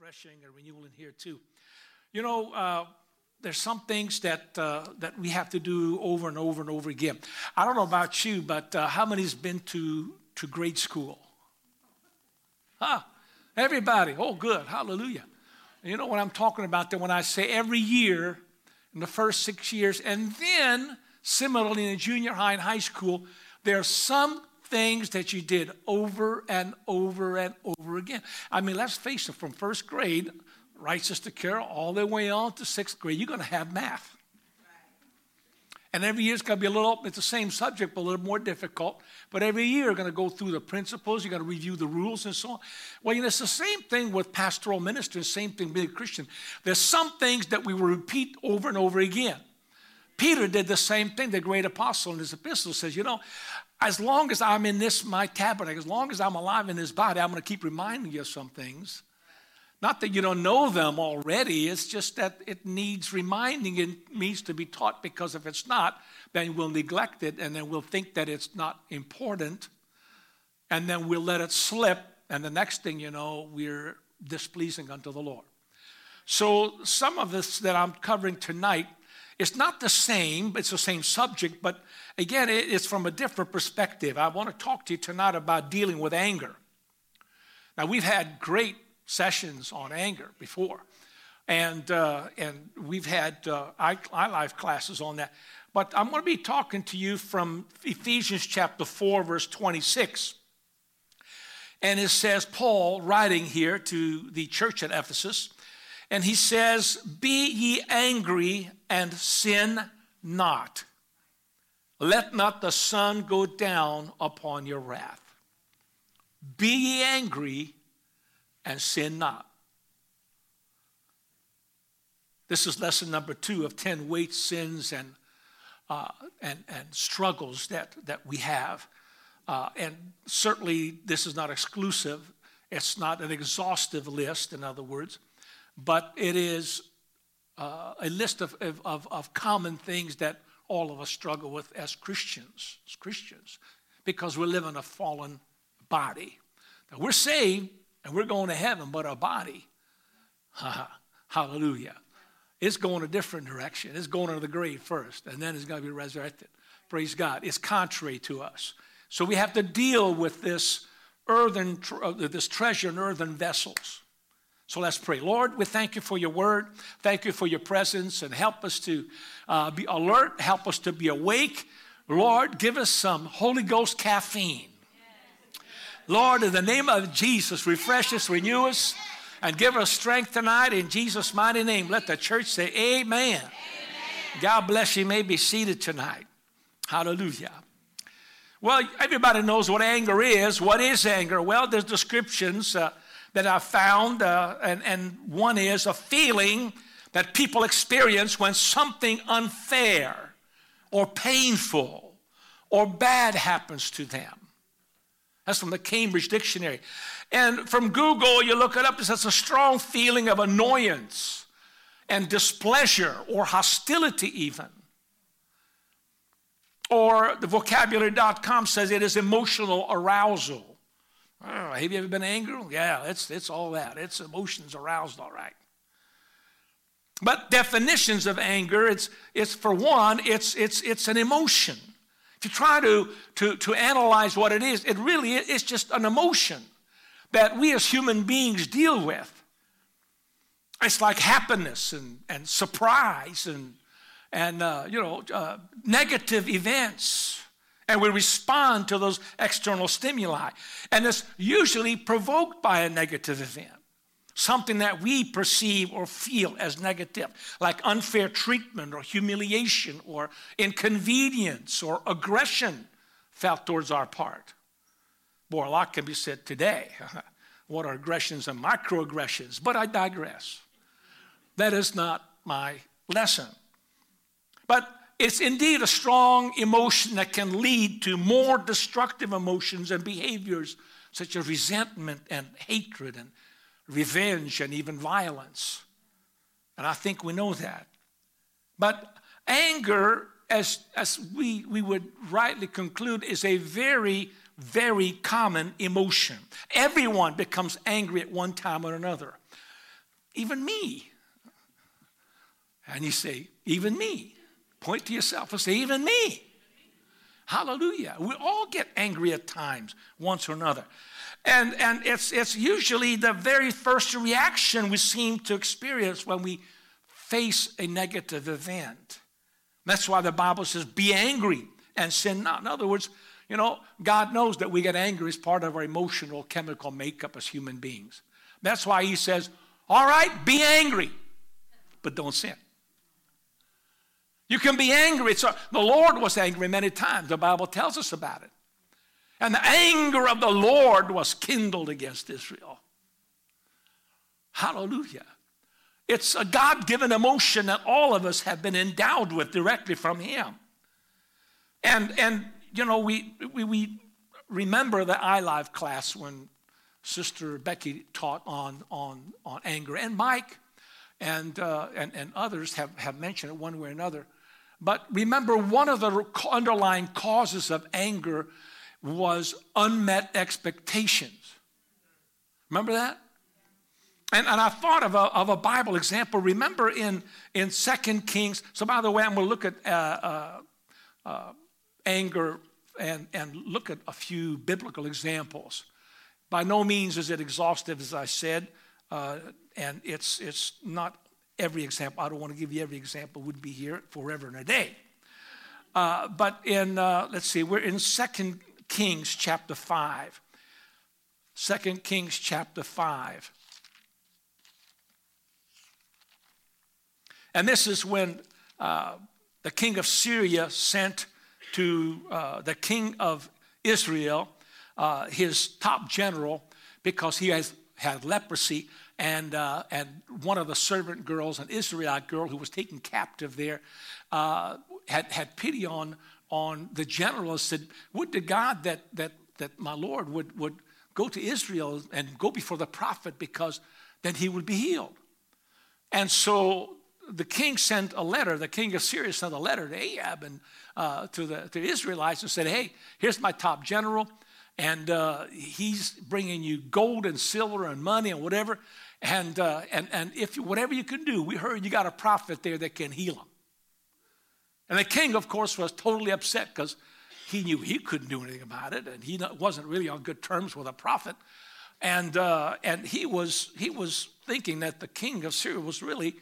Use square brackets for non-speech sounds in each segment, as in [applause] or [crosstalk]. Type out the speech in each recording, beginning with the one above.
refreshing and renewal in here too. You know, uh, there's some things that uh, that we have to do over and over and over again. I don't know about you, but uh, how many's been to to grade school? Huh? Everybody. Oh, good. Hallelujah. You know what I'm talking about? That when I say every year in the first six years, and then similarly in junior high and high school, there are some things that you did over and over and over again. I mean, let's face it, from first grade, right, Sister Carol, all the way on to sixth grade, you're going to have math. And every year it's going to be a little, it's the same subject, but a little more difficult. But every year you're going to go through the principles, you're going to review the rules and so on. Well, you know, it's the same thing with pastoral ministry, same thing being a Christian. There's some things that we will repeat over and over again. Peter did the same thing, the great apostle in his epistle says, you know, as long as I'm in this, my tabernacle, as long as I'm alive in this body, I'm going to keep reminding you of some things. Not that you don't know them already, it's just that it needs reminding. It needs to be taught because if it's not, then we'll neglect it and then we'll think that it's not important and then we'll let it slip. And the next thing you know, we're displeasing unto the Lord. So, some of this that I'm covering tonight it's not the same, it's the same subject, but again, it's from a different perspective. I want to talk to you tonight about dealing with anger. Now, we've had great sessions on anger before, and, uh, and we've had uh, iLife classes on that. But I'm going to be talking to you from Ephesians chapter 4, verse 26. And it says, Paul writing here to the church at Ephesus, and he says, Be ye angry and sin not. Let not the sun go down upon your wrath. Be ye angry and sin not. This is lesson number two of 10 weight sins and, uh, and, and struggles that, that we have. Uh, and certainly, this is not exclusive. It's not an exhaustive list, in other words, but it is uh, a list of, of, of common things that all of us struggle with as Christians, as Christians, because we live in a fallen body. Now, we're saved and we're going to heaven, but our body, [laughs] hallelujah, it's going a different direction. It's going to the grave first, and then it's going to be resurrected. Praise God. It's contrary to us. So we have to deal with this earthen, uh, this treasure in earthen vessels. So let's pray. Lord, we thank you for your word. Thank you for your presence and help us to uh, be alert. Help us to be awake. Lord, give us some Holy Ghost caffeine. Lord, in the name of Jesus, refresh us, renew us, and give us strength tonight in Jesus' mighty name. Let the church say, Amen. Amen. God bless you. you may be seated tonight. Hallelujah. Well, everybody knows what anger is. What is anger? Well, there's descriptions. Uh, that I found, uh, and, and one is a feeling that people experience when something unfair or painful or bad happens to them. That's from the Cambridge Dictionary. And from Google, you look it up, it says a strong feeling of annoyance and displeasure or hostility, even. Or the vocabulary.com says it is emotional arousal. Oh, have you ever been angry? Yeah, it's, it's all that. It's emotions aroused, all right. But definitions of anger, it's, it's for one, it's, it's, it's an emotion. If you try to, to, to analyze what it is, it really is just an emotion that we as human beings deal with. It's like happiness and, and surprise and, and uh, you know, uh, negative events and we respond to those external stimuli. And it's usually provoked by a negative event, something that we perceive or feel as negative, like unfair treatment or humiliation or inconvenience or aggression felt towards our part. Boy, a lot can be said today. [laughs] what are aggressions and microaggressions? But I digress. That is not my lesson. But it's indeed a strong emotion that can lead to more destructive emotions and behaviors such as resentment and hatred and revenge and even violence. And I think we know that. But anger, as, as we, we would rightly conclude, is a very, very common emotion. Everyone becomes angry at one time or another. even me. And you say, even me. Point to yourself and say, even me. Hallelujah. We all get angry at times, once or another. And, and it's, it's usually the very first reaction we seem to experience when we face a negative event. That's why the Bible says, be angry and sin not. In other words, you know, God knows that we get angry as part of our emotional chemical makeup as human beings. That's why He says, all right, be angry, but don't sin. You can be angry. So the Lord was angry many times. The Bible tells us about it. And the anger of the Lord was kindled against Israel. Hallelujah. It's a God given emotion that all of us have been endowed with directly from Him. And, and you know, we, we, we remember the iLife class when Sister Becky taught on, on, on anger, and Mike and, uh, and, and others have, have mentioned it one way or another. But remember, one of the underlying causes of anger was unmet expectations. Remember that? And, and I thought of a, of a Bible example. Remember in, in 2 Kings, so by the way, I'm going to look at uh, uh, uh, anger and, and look at a few biblical examples. By no means is it exhaustive, as I said, uh, and it's, it's not every example. I don't want to give you every example, would be here forever and a day. Uh, but in, uh, let's see, we're in Second Kings chapter 5. 2 Kings chapter 5. And this is when uh, the king of Syria sent to uh, the king of Israel uh, his top general because he has had leprosy and, uh, and one of the servant girls, an Israelite girl who was taken captive there, uh, had, had pity on, on the general and said, Would to God that, that, that my Lord would, would go to Israel and go before the prophet because then he would be healed. And so the king sent a letter, the king of Syria sent a letter to Ahab and uh, to the to Israelites and said, Hey, here's my top general, and uh, he's bringing you gold and silver and money and whatever. And, uh, and, and if whatever you can do, we heard you got a prophet there that can heal him. And the king, of course, was totally upset because he knew he couldn't do anything about it, and he wasn't really on good terms with a prophet. And, uh, and he, was, he was thinking that the king of Syria was really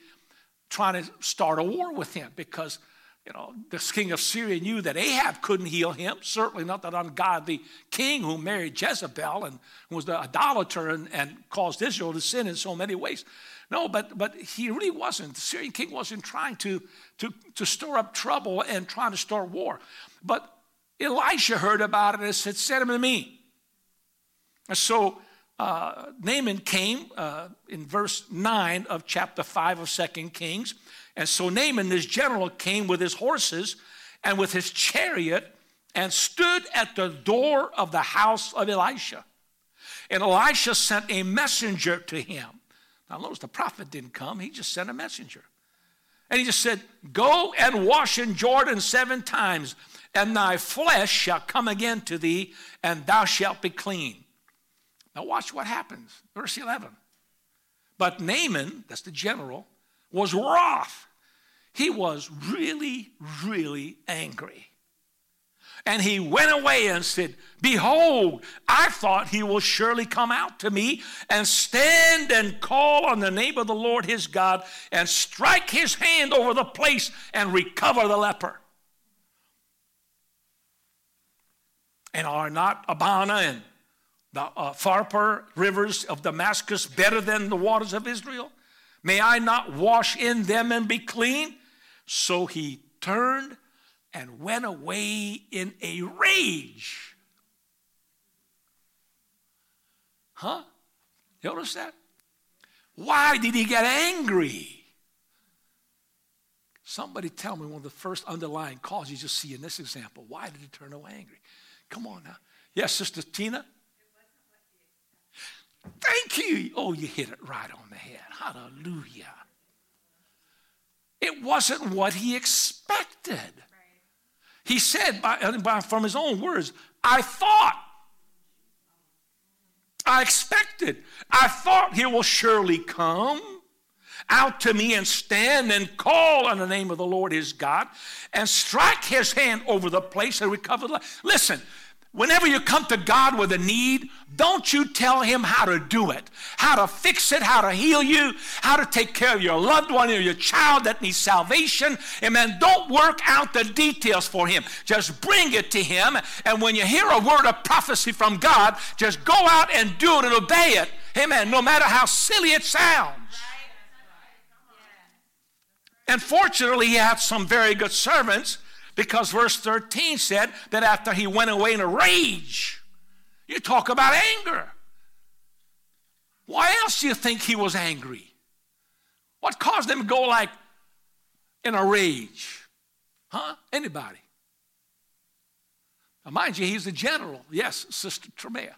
trying to start a war with him because you know, the king of Syria knew that Ahab couldn't heal him, certainly not that ungodly king who married Jezebel and was the idolater and, and caused Israel to sin in so many ways. No, but, but he really wasn't. The Syrian king wasn't trying to, to, to stir up trouble and trying to start war. But Elisha heard about it and said, Send him to me. And so uh, Naaman came uh, in verse 9 of chapter 5 of Second Kings. And so Naaman, this general, came with his horses and with his chariot and stood at the door of the house of Elisha. And Elisha sent a messenger to him. Now, notice the prophet didn't come, he just sent a messenger. And he just said, Go and wash in Jordan seven times, and thy flesh shall come again to thee, and thou shalt be clean. Now, watch what happens. Verse 11. But Naaman, that's the general, was wroth. He was really, really angry. And he went away and said, Behold, I thought he will surely come out to me and stand and call on the name of the Lord his God and strike his hand over the place and recover the leper. And are not Abana and the uh, Pharpar rivers of Damascus better than the waters of Israel? May I not wash in them and be clean? So he turned and went away in a rage. Huh? You notice that? Why did he get angry? Somebody tell me one of the first underlying causes you see in this example. Why did he turn away angry? Come on now. Yes, Sister Tina? Thank you. Oh, you hit it right on the head. Hallelujah. It wasn't what he expected. He said, by, by, from his own words, I thought, I expected, I thought he will surely come out to me and stand and call on the name of the Lord his God and strike his hand over the place and recover the life. Listen, Whenever you come to God with a need, don't you tell Him how to do it, how to fix it, how to heal you, how to take care of your loved one or your child that needs salvation. Amen. Don't work out the details for Him. Just bring it to Him. And when you hear a word of prophecy from God, just go out and do it and obey it. Amen. No matter how silly it sounds. And fortunately, He had some very good servants because verse 13 said that after he went away in a rage, you talk about anger. Why else do you think he was angry? What caused him to go like in a rage? Huh? Anybody? Now, mind you, he's a general. Yes, Sister Tremea.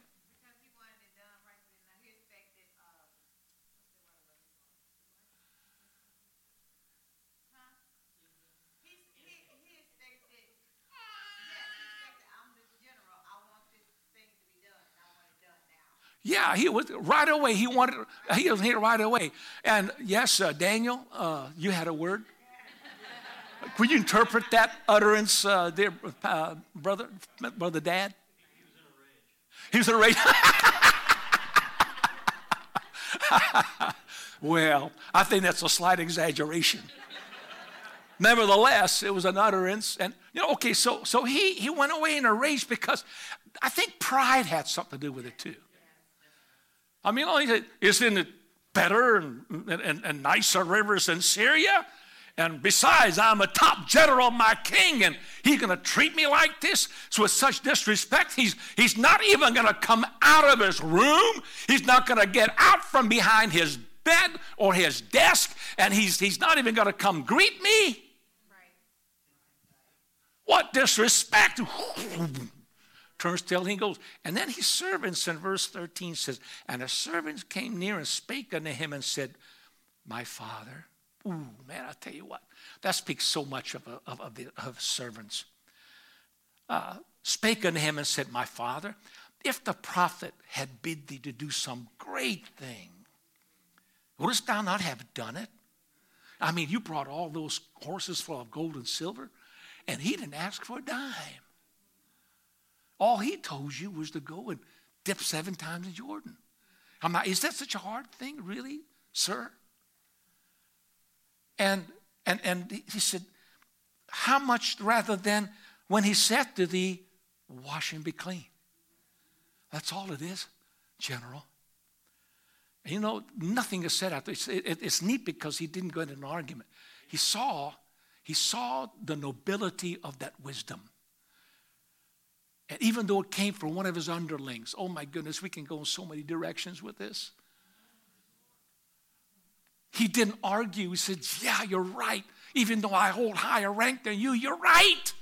Yeah, he was right away. He wanted. He was here right away. And yes, uh, Daniel, uh, you had a word. Could you interpret that utterance, uh, dear uh, brother, brother, dad? He was in a rage. [laughs] well, I think that's a slight exaggeration. Nevertheless, it was an utterance, and you know, okay, so so he he went away in a rage because I think pride had something to do with it too. I mean, isn't it better and, and, and nicer rivers than Syria? And besides, I'm a top general, my king, and he's going to treat me like this? So, with such disrespect, he's, he's not even going to come out of his room. He's not going to get out from behind his bed or his desk, and he's, he's not even going to come greet me. Right. What disrespect! [laughs] turns tail, he goes. And then his servants in verse 13 says, And the servants came near and spake unto him and said, My father. Ooh, man, I tell you what, that speaks so much of, of, of, the, of servants. Uh, spake unto him and said, My father, if the prophet had bid thee to do some great thing, wouldst thou not have done it? I mean, you brought all those horses full of gold and silver, and he didn't ask for a dime. All he told you was to go and dip seven times in Jordan. I'm not, is that such a hard thing, really, sir? And and and he said, How much rather than when he said to thee, Wash and be clean? That's all it is, General. you know, nothing is said out there. It's, it, it's neat because he didn't go into an argument. He saw, he saw the nobility of that wisdom. And even though it came from one of his underlings, oh my goodness, we can go in so many directions with this. He didn't argue. He said, Yeah, you're right. Even though I hold higher rank than you, you're right.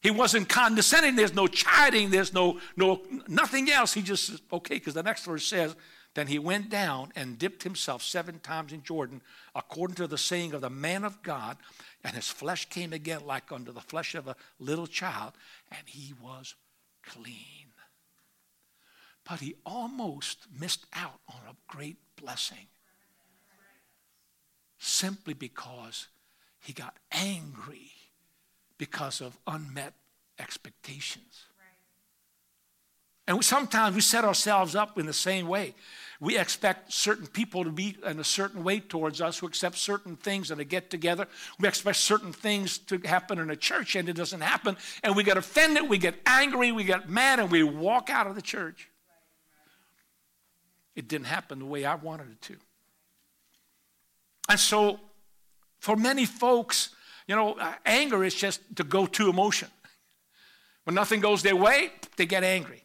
He wasn't condescending. There's no chiding. There's no, no nothing else. He just, okay, because the next verse says, then he went down and dipped himself seven times in Jordan, according to the saying of the man of God, and his flesh came again like unto the flesh of a little child, and he was clean. But he almost missed out on a great blessing simply because he got angry because of unmet expectations. And sometimes we set ourselves up in the same way. We expect certain people to be in a certain way towards us who accept certain things and to get together. We expect certain things to happen in a church and it doesn't happen. And we get offended, we get angry, we get mad, and we walk out of the church. It didn't happen the way I wanted it to. And so, for many folks, you know, uh, anger is just the go to emotion. When nothing goes their way, they get angry.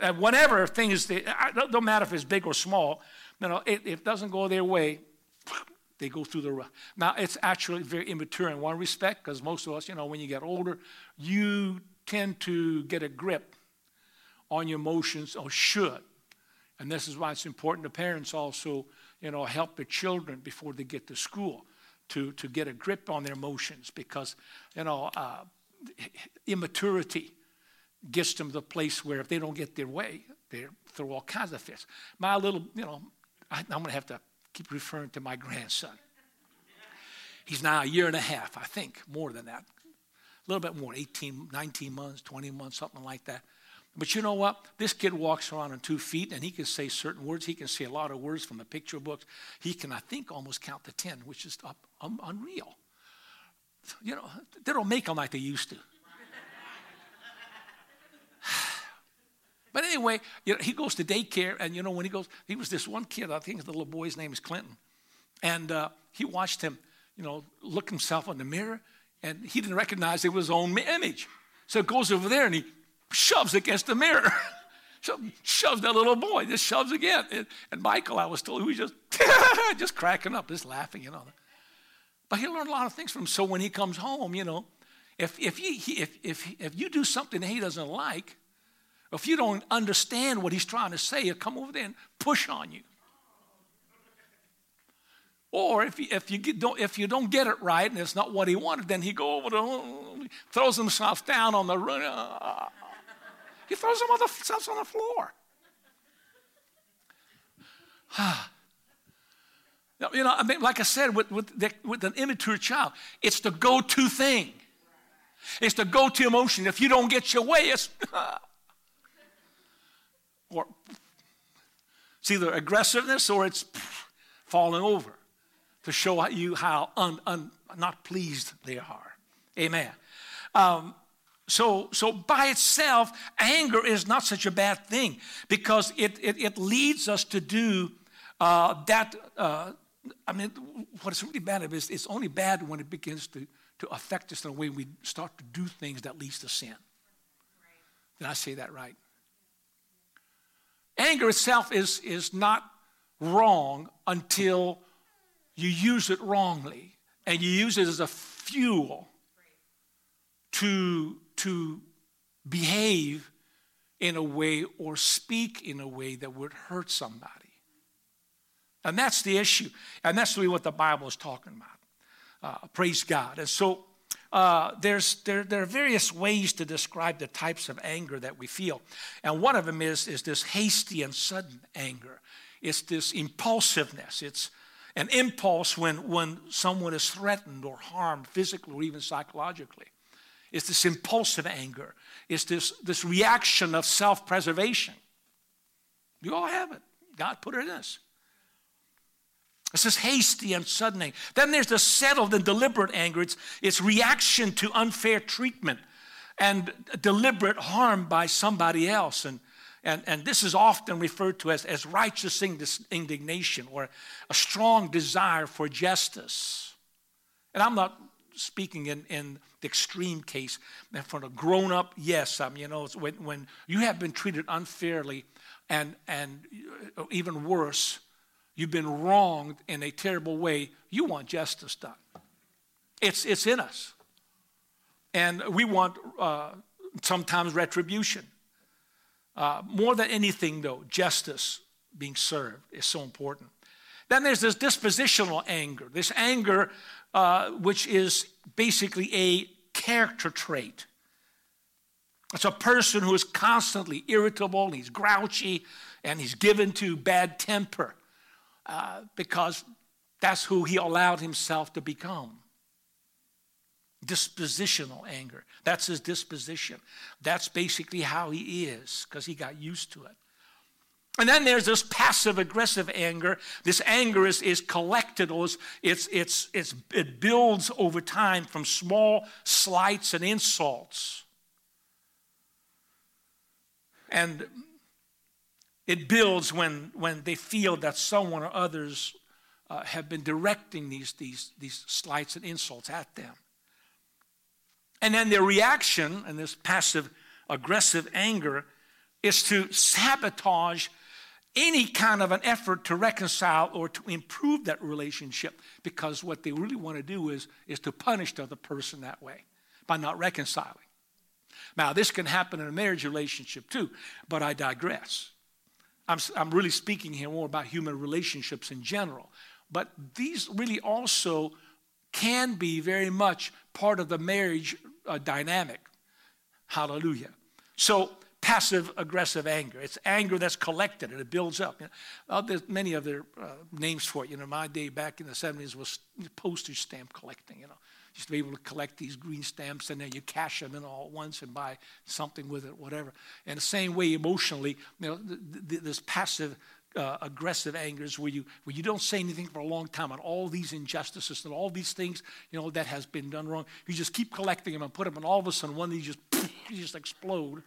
Uh, whatever thing is, don't matter if it's big or small, you know, it, it doesn't go their way, [sniffs] they go through the rough. Now, it's actually very immature in one respect because most of us, you know, when you get older, you tend to get a grip on your emotions or should. And this is why it's important to parents also, you know, help their children before they get to school to, to get a grip on their emotions because, you know, uh, immaturity gets them to the place where if they don't get their way, they throw all kinds of fits. My little, you know, I, am going to have to keep referring to my grandson. He's now a year and a half, I think, more than that. A little bit more, 18, 19 months, 20 months, something like that. But you know what? This kid walks around on two feet and he can say certain words. He can say a lot of words from the picture books. He can, I think, almost count to 10, which is um, unreal. You know, they don't make them like they used to. But anyway, you know, he goes to daycare, and you know, when he goes, he was this one kid, I think the little boy's name is Clinton. And uh, he watched him, you know, look himself in the mirror, and he didn't recognize it was his own image. So he goes over there and he shoves against the mirror. [laughs] so shoves that little boy, just shoves again. And, Michael, I was told, he was just, [laughs] just cracking up, just laughing, you know. But he learned a lot of things from him. So when he comes home, you know, if, if, he, if, if, if you do something that he doesn't like, if you don't understand what he's trying to say, he'll come over there and push on you. Or if you, if you, get, don't, if you don't get it right and it's not what he wanted, then he go over to, throws himself down on the, uh, he throws himself on the floor. [sighs] you know, I mean, like I said, with, with, the, with an immature child, it's the go-to thing. It's the go-to emotion. If you don't get your way, it's [laughs] or it's either aggressiveness or it's falling over to show you how un, un, not pleased they are. Amen. Um, so, so by itself, anger is not such a bad thing because it, it, it leads us to do uh, that. Uh, I mean, what's really bad is it's only bad when it begins to, to affect us in a way we start to do things that leads to sin. Did I say that right? Anger itself is, is not wrong until you use it wrongly and you use it as a fuel to, to behave in a way or speak in a way that would hurt somebody. And that's the issue. And that's really what the Bible is talking about. Uh, praise God. And so uh, there's, there, there are various ways to describe the types of anger that we feel. And one of them is, is this hasty and sudden anger. It's this impulsiveness. It's an impulse when, when someone is threatened or harmed physically or even psychologically. It's this impulsive anger. It's this, this reaction of self preservation. You all have it. God put it in us. This hasty and sudden. Then there's the settled and deliberate anger. It's, it's reaction to unfair treatment and deliberate harm by somebody else. And and, and this is often referred to as, as righteous indignation or a strong desire for justice. And I'm not speaking in, in the extreme case. For a grown up, yes, um, you know, when, when you have been treated unfairly and, and even worse, you've been wronged in a terrible way, you want justice done. It's, it's in us. And we want uh, sometimes retribution. Uh, more than anything, though, justice being served is so important. Then there's this dispositional anger, this anger uh, which is basically a character trait. It's a person who is constantly irritable, and he's grouchy, and he's given to bad temper uh, because that's who he allowed himself to become dispositional anger. That's his disposition. That's basically how he is because he got used to it. And then there's this passive aggressive anger. This anger is, is collected, it's, it's, it's, it builds over time from small slights and insults. And it builds when, when they feel that someone or others uh, have been directing these, these, these slights and insults at them. And then their reaction, and this passive aggressive anger, is to sabotage any kind of an effort to reconcile or to improve that relationship because what they really want to do is, is to punish the other person that way by not reconciling. Now, this can happen in a marriage relationship too, but I digress. I'm, I'm really speaking here more about human relationships in general. But these really also can be very much part of the marriage uh, dynamic. Hallelujah. So, passive aggressive anger. It's anger that's collected and it builds up. You know, there's many other uh, names for it. You know, my day back in the 70s was postage stamp collecting. You know, used to be able to collect these green stamps and then you cash them in all at once and buy something with it, whatever. And the same way emotionally, you know, th- th- this passive uh, aggressive angers where you where you don't say anything for a long time on all these injustices and all these things you know that has been done wrong. You just keep collecting them and put them, and all of a sudden one of these just [laughs] you just explode,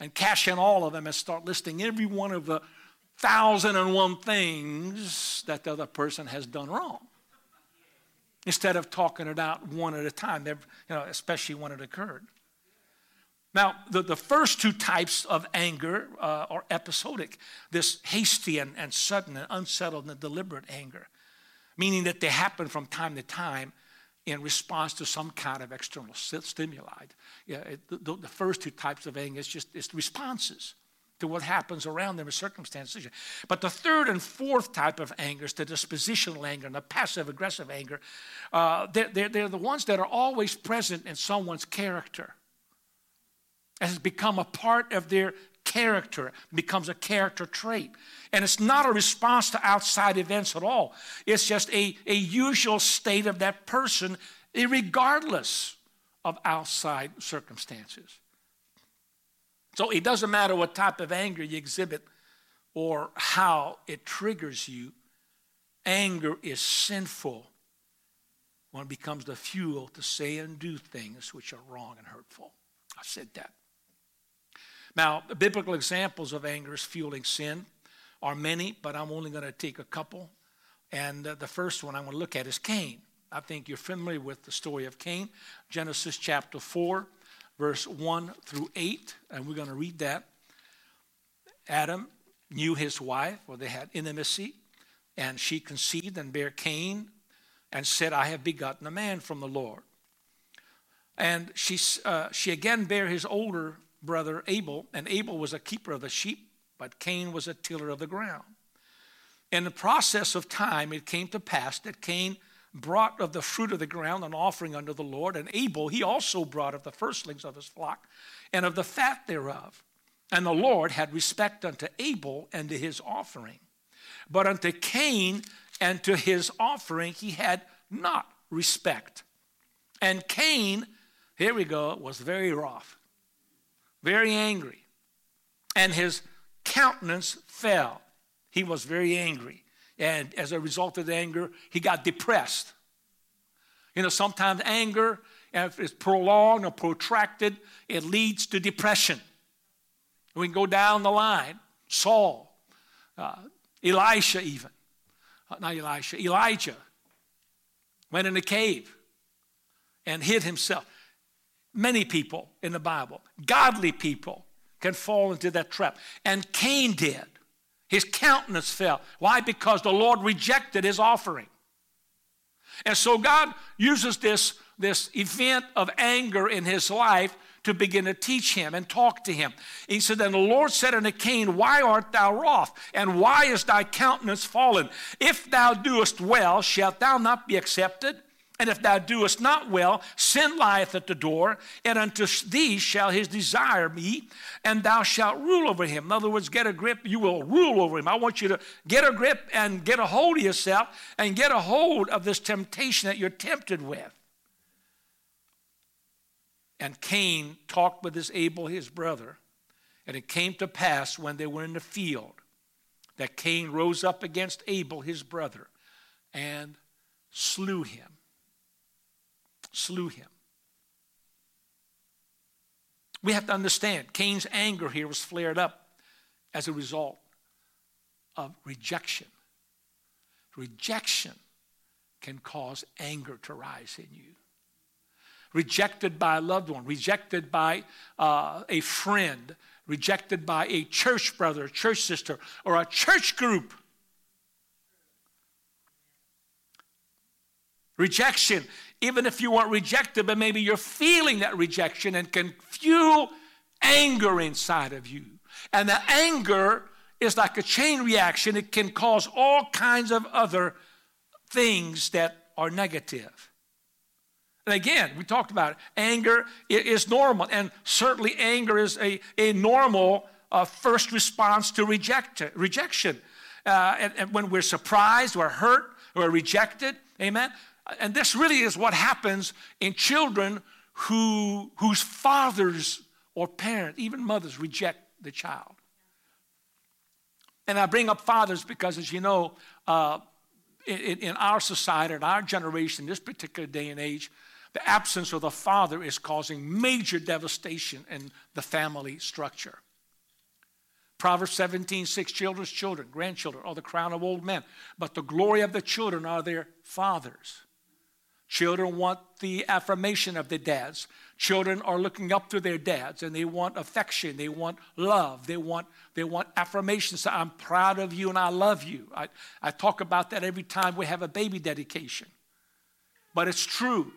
and cash in all of them and start listing every one of the thousand and one things that the other person has done wrong. Instead of talking it out one at a time, you know, especially when it occurred. Now, the, the first two types of anger uh, are episodic this hasty and, and sudden and unsettled and deliberate anger, meaning that they happen from time to time in response to some kind of external stimuli. Yeah, it, the, the, first two types of anger is just it's responses to what happens around them in circumstances. But the third and fourth type of anger is the dispositional anger and the passive aggressive anger. Uh, they're, they're, they're the ones that are always present in someone's character has become a part of their character, becomes a character trait. And it's not a response to outside events at all. It's just a, a usual state of that person, regardless of outside circumstances. So it doesn't matter what type of anger you exhibit or how it triggers you, anger is sinful when it becomes the fuel to say and do things which are wrong and hurtful. I've said that. Now, the biblical examples of anger fueling sin are many, but I'm only going to take a couple. And uh, the first one I want to look at is Cain. I think you're familiar with the story of Cain, Genesis chapter 4, verse 1 through 8, and we're going to read that. Adam knew his wife, or they had intimacy, and she conceived and bare Cain and said, I have begotten a man from the Lord. And she, uh, she again bare his older brother Abel, and Abel was a keeper of the sheep, but Cain was a tiller of the ground. In the process of time, it came to pass that Cain brought of the fruit of the ground an offering unto the Lord, and Abel he also brought of the firstlings of his flock and of the fat thereof. And the Lord had respect unto Abel and to his offering. But unto Cain and to his offering he had not respect. And Cain, here we go, was very wroth very angry, and his countenance fell. He was very angry. And as a result of the anger, he got depressed. You know, sometimes anger, if it's prolonged or protracted, it leads to depression. We can go down the line. Saul, uh, Elisha, even. Uh, not Elisha, Elijah went in a cave and hid himself. Many people in the Bible, godly people, can fall into that trap. And Cain did. His countenance fell. Why? Because the Lord rejected his offering. And so God uses this, this event of anger in his life to begin to teach him and talk to him. He said, Then the Lord said unto Cain, Why art thou wroth? And why is thy countenance fallen? If thou doest well, shalt thou not be accepted? And if thou doest not well, sin lieth at the door, and unto thee shall his desire be, and thou shalt rule over him. In other words, get a grip, you will rule over him. I want you to get a grip and get a hold of yourself and get a hold of this temptation that you're tempted with. And Cain talked with his Abel, his brother, and it came to pass when they were in the field that Cain rose up against Abel, his brother, and slew him slew him. We have to understand Cain's anger here was flared up as a result of rejection. Rejection can cause anger to rise in you. Rejected by a loved one, rejected by uh, a friend, rejected by a church brother, church sister, or a church group. Rejection even if you weren't rejected, but maybe you're feeling that rejection and can fuel anger inside of you. And the anger is like a chain reaction, it can cause all kinds of other things that are negative. And again, we talked about it. Anger is normal, and certainly anger is a, a normal uh, first response to reject, rejection. Uh, and, and when we're surprised, we're hurt, we're rejected, amen? And this really is what happens in children who, whose fathers or parents, even mothers, reject the child. And I bring up fathers because, as you know, uh, in, in, our society, in our generation, this particular day and age, the absence of the father is causing major devastation in the family structure. Proverbs 17, 6 children's children, grandchildren are the crown of old men, but the glory of the children are their fathers. Children want the affirmation of their dads. Children are looking up to their dads and they want affection, they want love, they want, they want affirmation. So I'm proud of you and I love you. I, I talk about that every time we have a baby dedication. But it's true.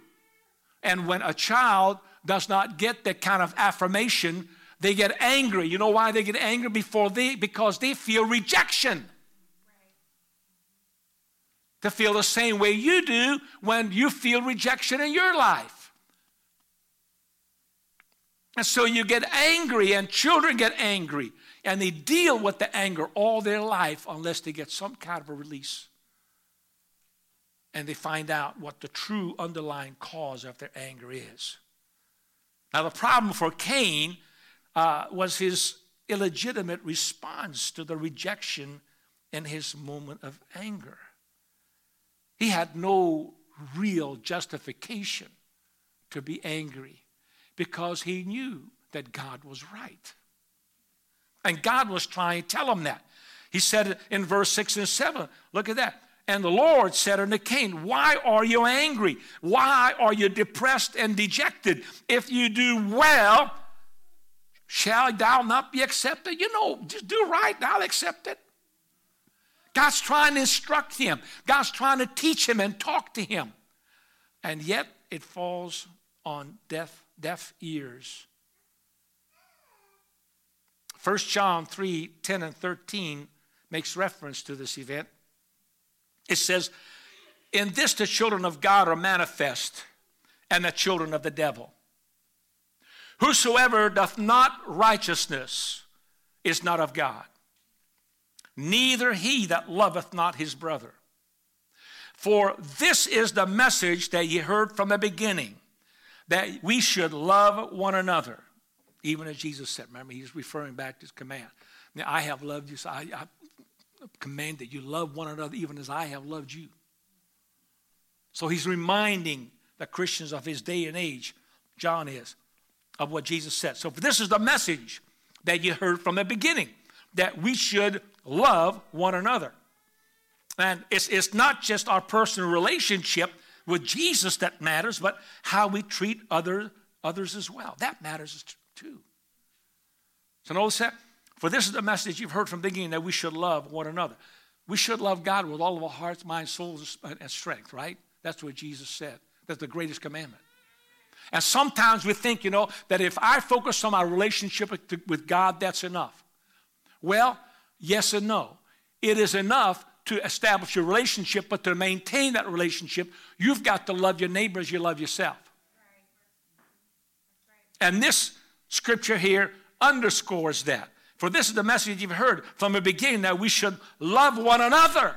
And when a child does not get that kind of affirmation, they get angry. You know why they get angry before they because they feel rejection. To feel the same way you do when you feel rejection in your life. And so you get angry, and children get angry, and they deal with the anger all their life unless they get some kind of a release and they find out what the true underlying cause of their anger is. Now, the problem for Cain uh, was his illegitimate response to the rejection in his moment of anger. He had no real justification to be angry because he knew that God was right. And God was trying to tell him that. He said in verse 6 and 7, look at that. And the Lord said unto Cain, Why are you angry? Why are you depressed and dejected? If you do well, shall thou not be accepted? You know, just do right, I'll accept it. God's trying to instruct him, God's trying to teach him and talk to him. And yet it falls on deaf, deaf ears. 1 John 3 10 and 13 makes reference to this event. It says, In this the children of God are manifest, and the children of the devil. Whosoever doth not righteousness is not of God, neither he that loveth not his brother. For this is the message that ye heard from the beginning, that we should love one another, even as Jesus said. Remember, he's referring back to his command. Now, I have loved you, so I, I, command that you love one another even as I have loved you. So he's reminding the Christians of his day and age, John is, of what Jesus said. So this is the message that you heard from the beginning that we should love one another. And it's, it's not just our personal relationship with Jesus that matters, but how we treat other, others as well. That matters too. So notice that for this is the message you've heard from beginning that we should love one another. We should love God with all of our hearts, minds, souls, and strength, right? That's what Jesus said. That's the greatest commandment. And sometimes we think, you know, that if I focus on my relationship with God, that's enough. Well, yes and no. It is enough to establish your relationship, but to maintain that relationship, you've got to love your neighbor as you love yourself. And this scripture here underscores that. For this is the message you've heard from the beginning that we should love one another.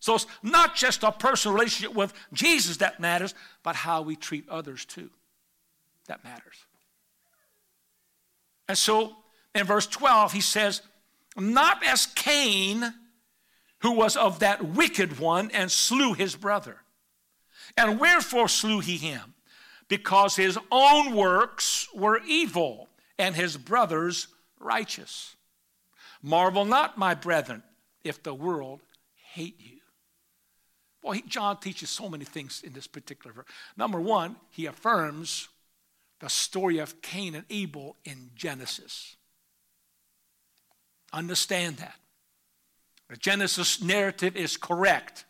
So it's not just our personal relationship with Jesus that matters, but how we treat others too. That matters. And so in verse 12, he says, Not as Cain, who was of that wicked one and slew his brother. And wherefore slew he him? Because his own works were evil and his brother's righteous. Marvel not, my brethren, if the world hate you. Boy, John teaches so many things in this particular verse. Number one, he affirms the story of Cain and Abel in Genesis. Understand that. The Genesis narrative is correct.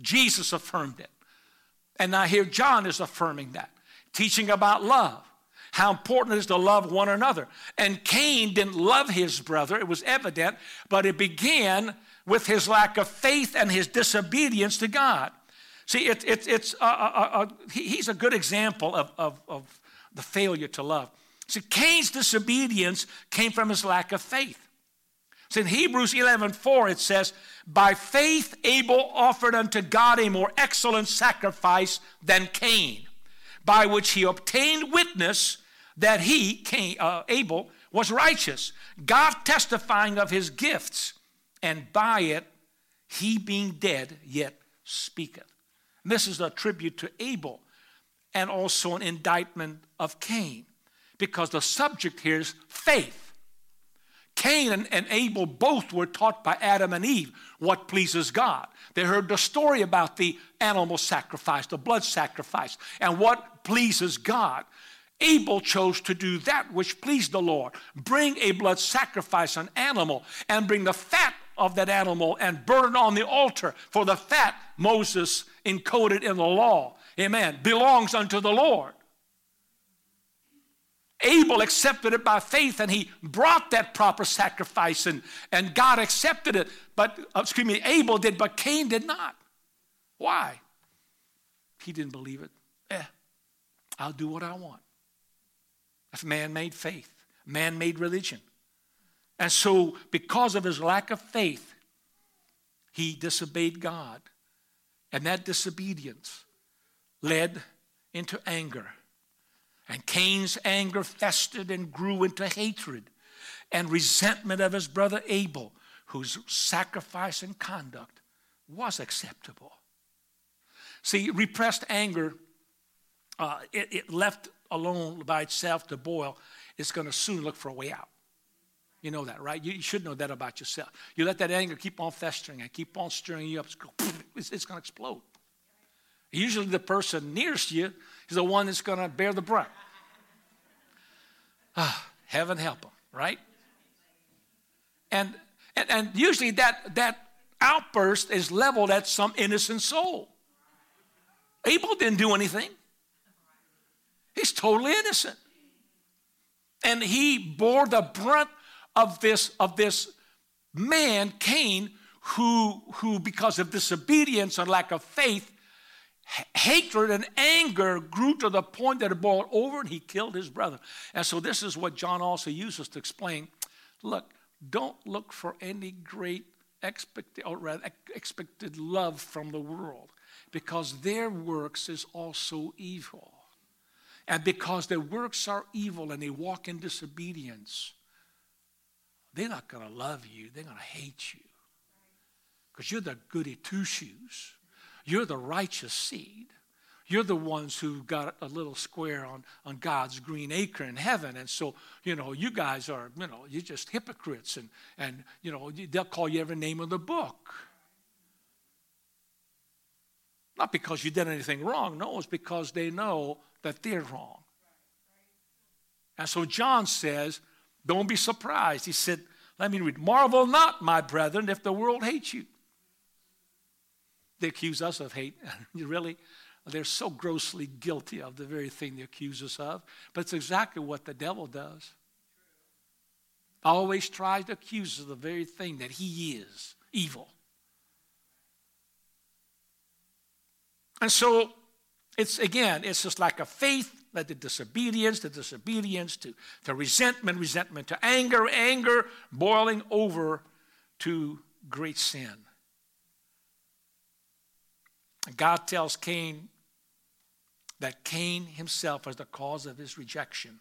Jesus affirmed it. And now here John is affirming that, teaching about love how important it is to love one another. And Cain didn't love his brother, it was evident, but it began with his lack of faith and his disobedience to God. See, it, it, it's a, a, a, he's a good example of, of, of the failure to love. See, Cain's disobedience came from his lack of faith. So in Hebrews 11 4, it says, By faith Abel offered unto God a more excellent sacrifice than Cain, by which he obtained witness that he, Cain, uh, Abel, was righteous, God testifying of his gifts, and by it he being dead yet speaketh. And this is a tribute to Abel and also an indictment of Cain because the subject here is faith. Cain and, Abel both were taught by Adam and Eve what pleases God. They heard the story about the animal sacrifice, the blood sacrifice, and what pleases God. Abel chose to do that which pleased the Lord. Bring a blood sacrifice, an animal, and bring the fat of that animal and burn it on the altar. For the fat, Moses encoded in the law, amen, belongs unto the Lord. Abel accepted it by faith and he brought that proper sacrifice and, and God accepted it. But, uh, excuse me, Abel did, but Cain did not. Why? He didn't believe it. Eh, I'll do what I want. That's man made faith, man made religion. And so, because of his lack of faith, he disobeyed God. And that disobedience led into anger and Cain's anger festered and grew into hatred and resentment of his brother Abel, whose sacrifice and conduct was acceptable. See, repressed anger, uh, it, it left alone by itself to boil, is going to soon look for a way out. You know that, right? You, should know that about yourself. You let that anger keep on festering and keep on stirring you up, it's going to explode. Usually, the person nearest you is the one that's going to bear the brunt. Ah, heaven help him, right? And, and, and usually that, that outburst is leveled at some innocent soul. Abel didn't do anything. He's totally innocent. And he bore the brunt of this, of this man, Cain, who, who, because of disobedience and lack of faith, hatred and anger grew to the point that it boiled over and he killed his brother. And so, this is what John also uses to explain look, don't look for any great expected, or rather, expected love from the world because their works is also evil. And because their works are evil and they walk in disobedience, they're not going to love you, they're going to hate you because you're the goody two shoes. You're the righteous seed. You're the ones who got a little square on, on God's green acre in heaven. And so, you know, you guys are, you know, you're just hypocrites. And, and you know, they'll call you every name of the book. Not because you did anything wrong. No, it's because they know that they're wrong. And so John says, don't be surprised. He said, let me read, marvel not, my brethren, if the world hates you. They accuse us of hate. [laughs] really? They're so grossly guilty of the very thing they accuse us of. But it's exactly what the devil does. Always tries to accuse us of the very thing that he is evil. And so it's again, it's just like a faith led to disobedience, to disobedience, to, to resentment, resentment to anger, anger boiling over to great sin. God tells Cain that Cain himself is the cause of his rejection.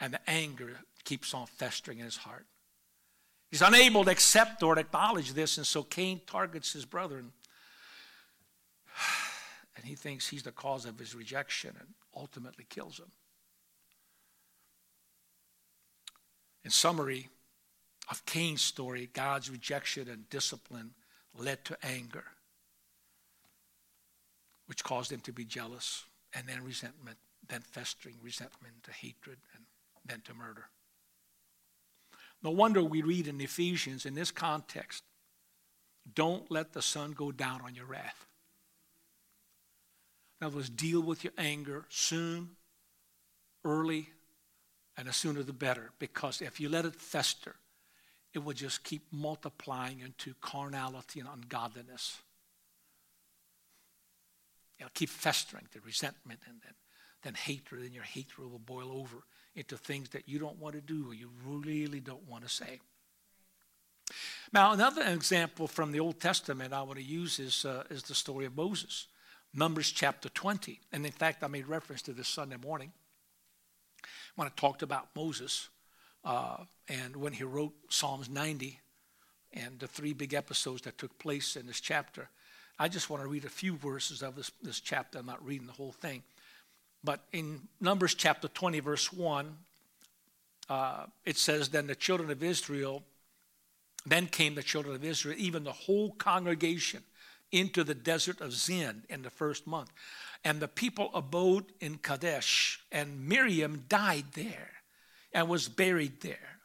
And the anger keeps on festering in his heart. He's unable to accept or acknowledge this, and so Cain targets his brother. And, [sighs] and he thinks he's the cause of his rejection and ultimately kills him. In summary of Cain's story, God's rejection and discipline led to anger which caused them to be jealous, and then resentment, then festering resentment to hatred, and then to murder. No wonder we read in Ephesians in this context don't let the sun go down on your wrath. In other words, deal with your anger soon, early, and the sooner the better. Because if you let it fester, it will just keep multiplying into carnality and ungodliness. Keep festering the resentment and then, then hatred, and your hatred will boil over into things that you don't want to do or you really don't want to say. Now, another example from the Old Testament I want to use is, uh, is the story of Moses, Numbers chapter 20. And in fact, I made reference to this Sunday morning when I talked about Moses uh, and when he wrote Psalms 90 and the three big episodes that took place in this chapter. I just want to read a few verses of this, this chapter. I'm not reading the whole thing. But in Numbers chapter 20, verse 1, uh, it says, Then the children of Israel, then came the children of Israel, even the whole congregation, into the desert of Zin in the first month. And the people abode in Kadesh, and Miriam died there and was buried there.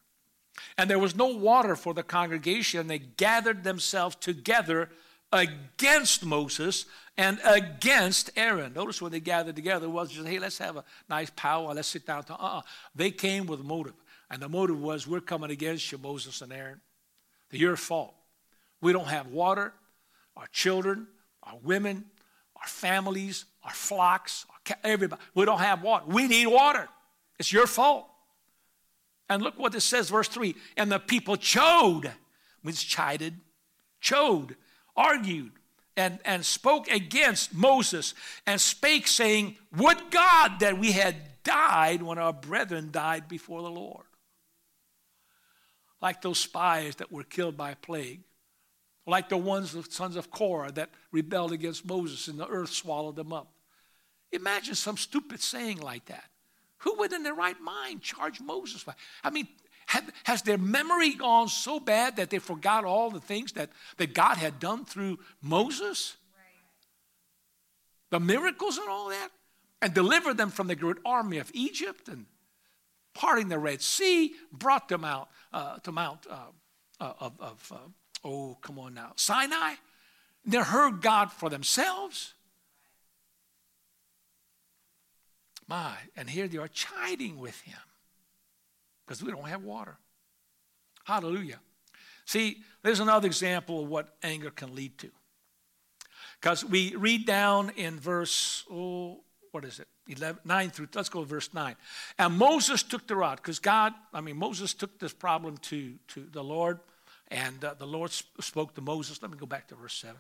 And there was no water for the congregation. and They gathered themselves together against Moses and against Aaron. Notice when they gathered together, it was just, hey, let's have a nice powwow, let's sit down. Uh-uh. They came with a motive. And the motive was, we're coming against you, Moses and Aaron. They're your fault. We don't have water. Our children, our women, our families, our flocks, our everybody. We don't have water. We need water. It's your fault. And look what it says, verse 3. And the people chode, means chided, chode, argued, and, and spoke against Moses, and spake, saying, Would God that we had died when our brethren died before the Lord. Like those spies that were killed by plague, like the ones, the sons of Korah, that rebelled against Moses and the earth swallowed them up. Imagine some stupid saying like that. Who would in their right mind charge Moses? I mean, have, has their memory gone so bad that they forgot all the things that, that God had done through Moses? The miracles and all that? And delivered them from the great army of Egypt and parting the Red Sea, brought them out uh, to Mount uh, uh of, of uh, oh, come on now, Sinai. They heard God for themselves. My, and here they are chiding with him because we don't have water. Hallelujah. See, there's another example of what anger can lead to. Because we read down in verse, oh, what is it? 11, 9 through, let's go to verse 9. And Moses took the rod, because God, I mean, Moses took this problem to, to the Lord. And uh, the Lord spoke to Moses. Let me go back to verse 7.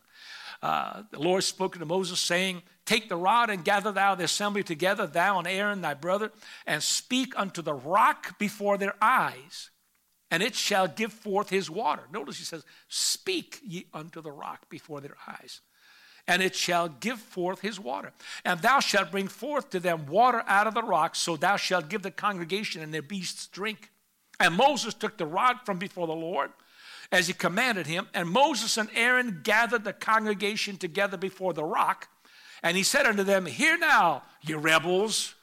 Uh, the Lord spoke to Moses, saying, Take the rod and gather thou the assembly together, thou and Aaron thy brother, and speak unto the rock before their eyes, and it shall give forth his water. Notice he says, Speak ye unto the rock before their eyes and it shall give forth his water. And thou shalt bring forth to them water out of the rock, so thou shalt give the congregation and their beasts drink. And Moses took the rod from before the Lord as he commanded him. And Moses and Aaron gathered the congregation together before the rock. And he said unto them, Hear now, ye rebels.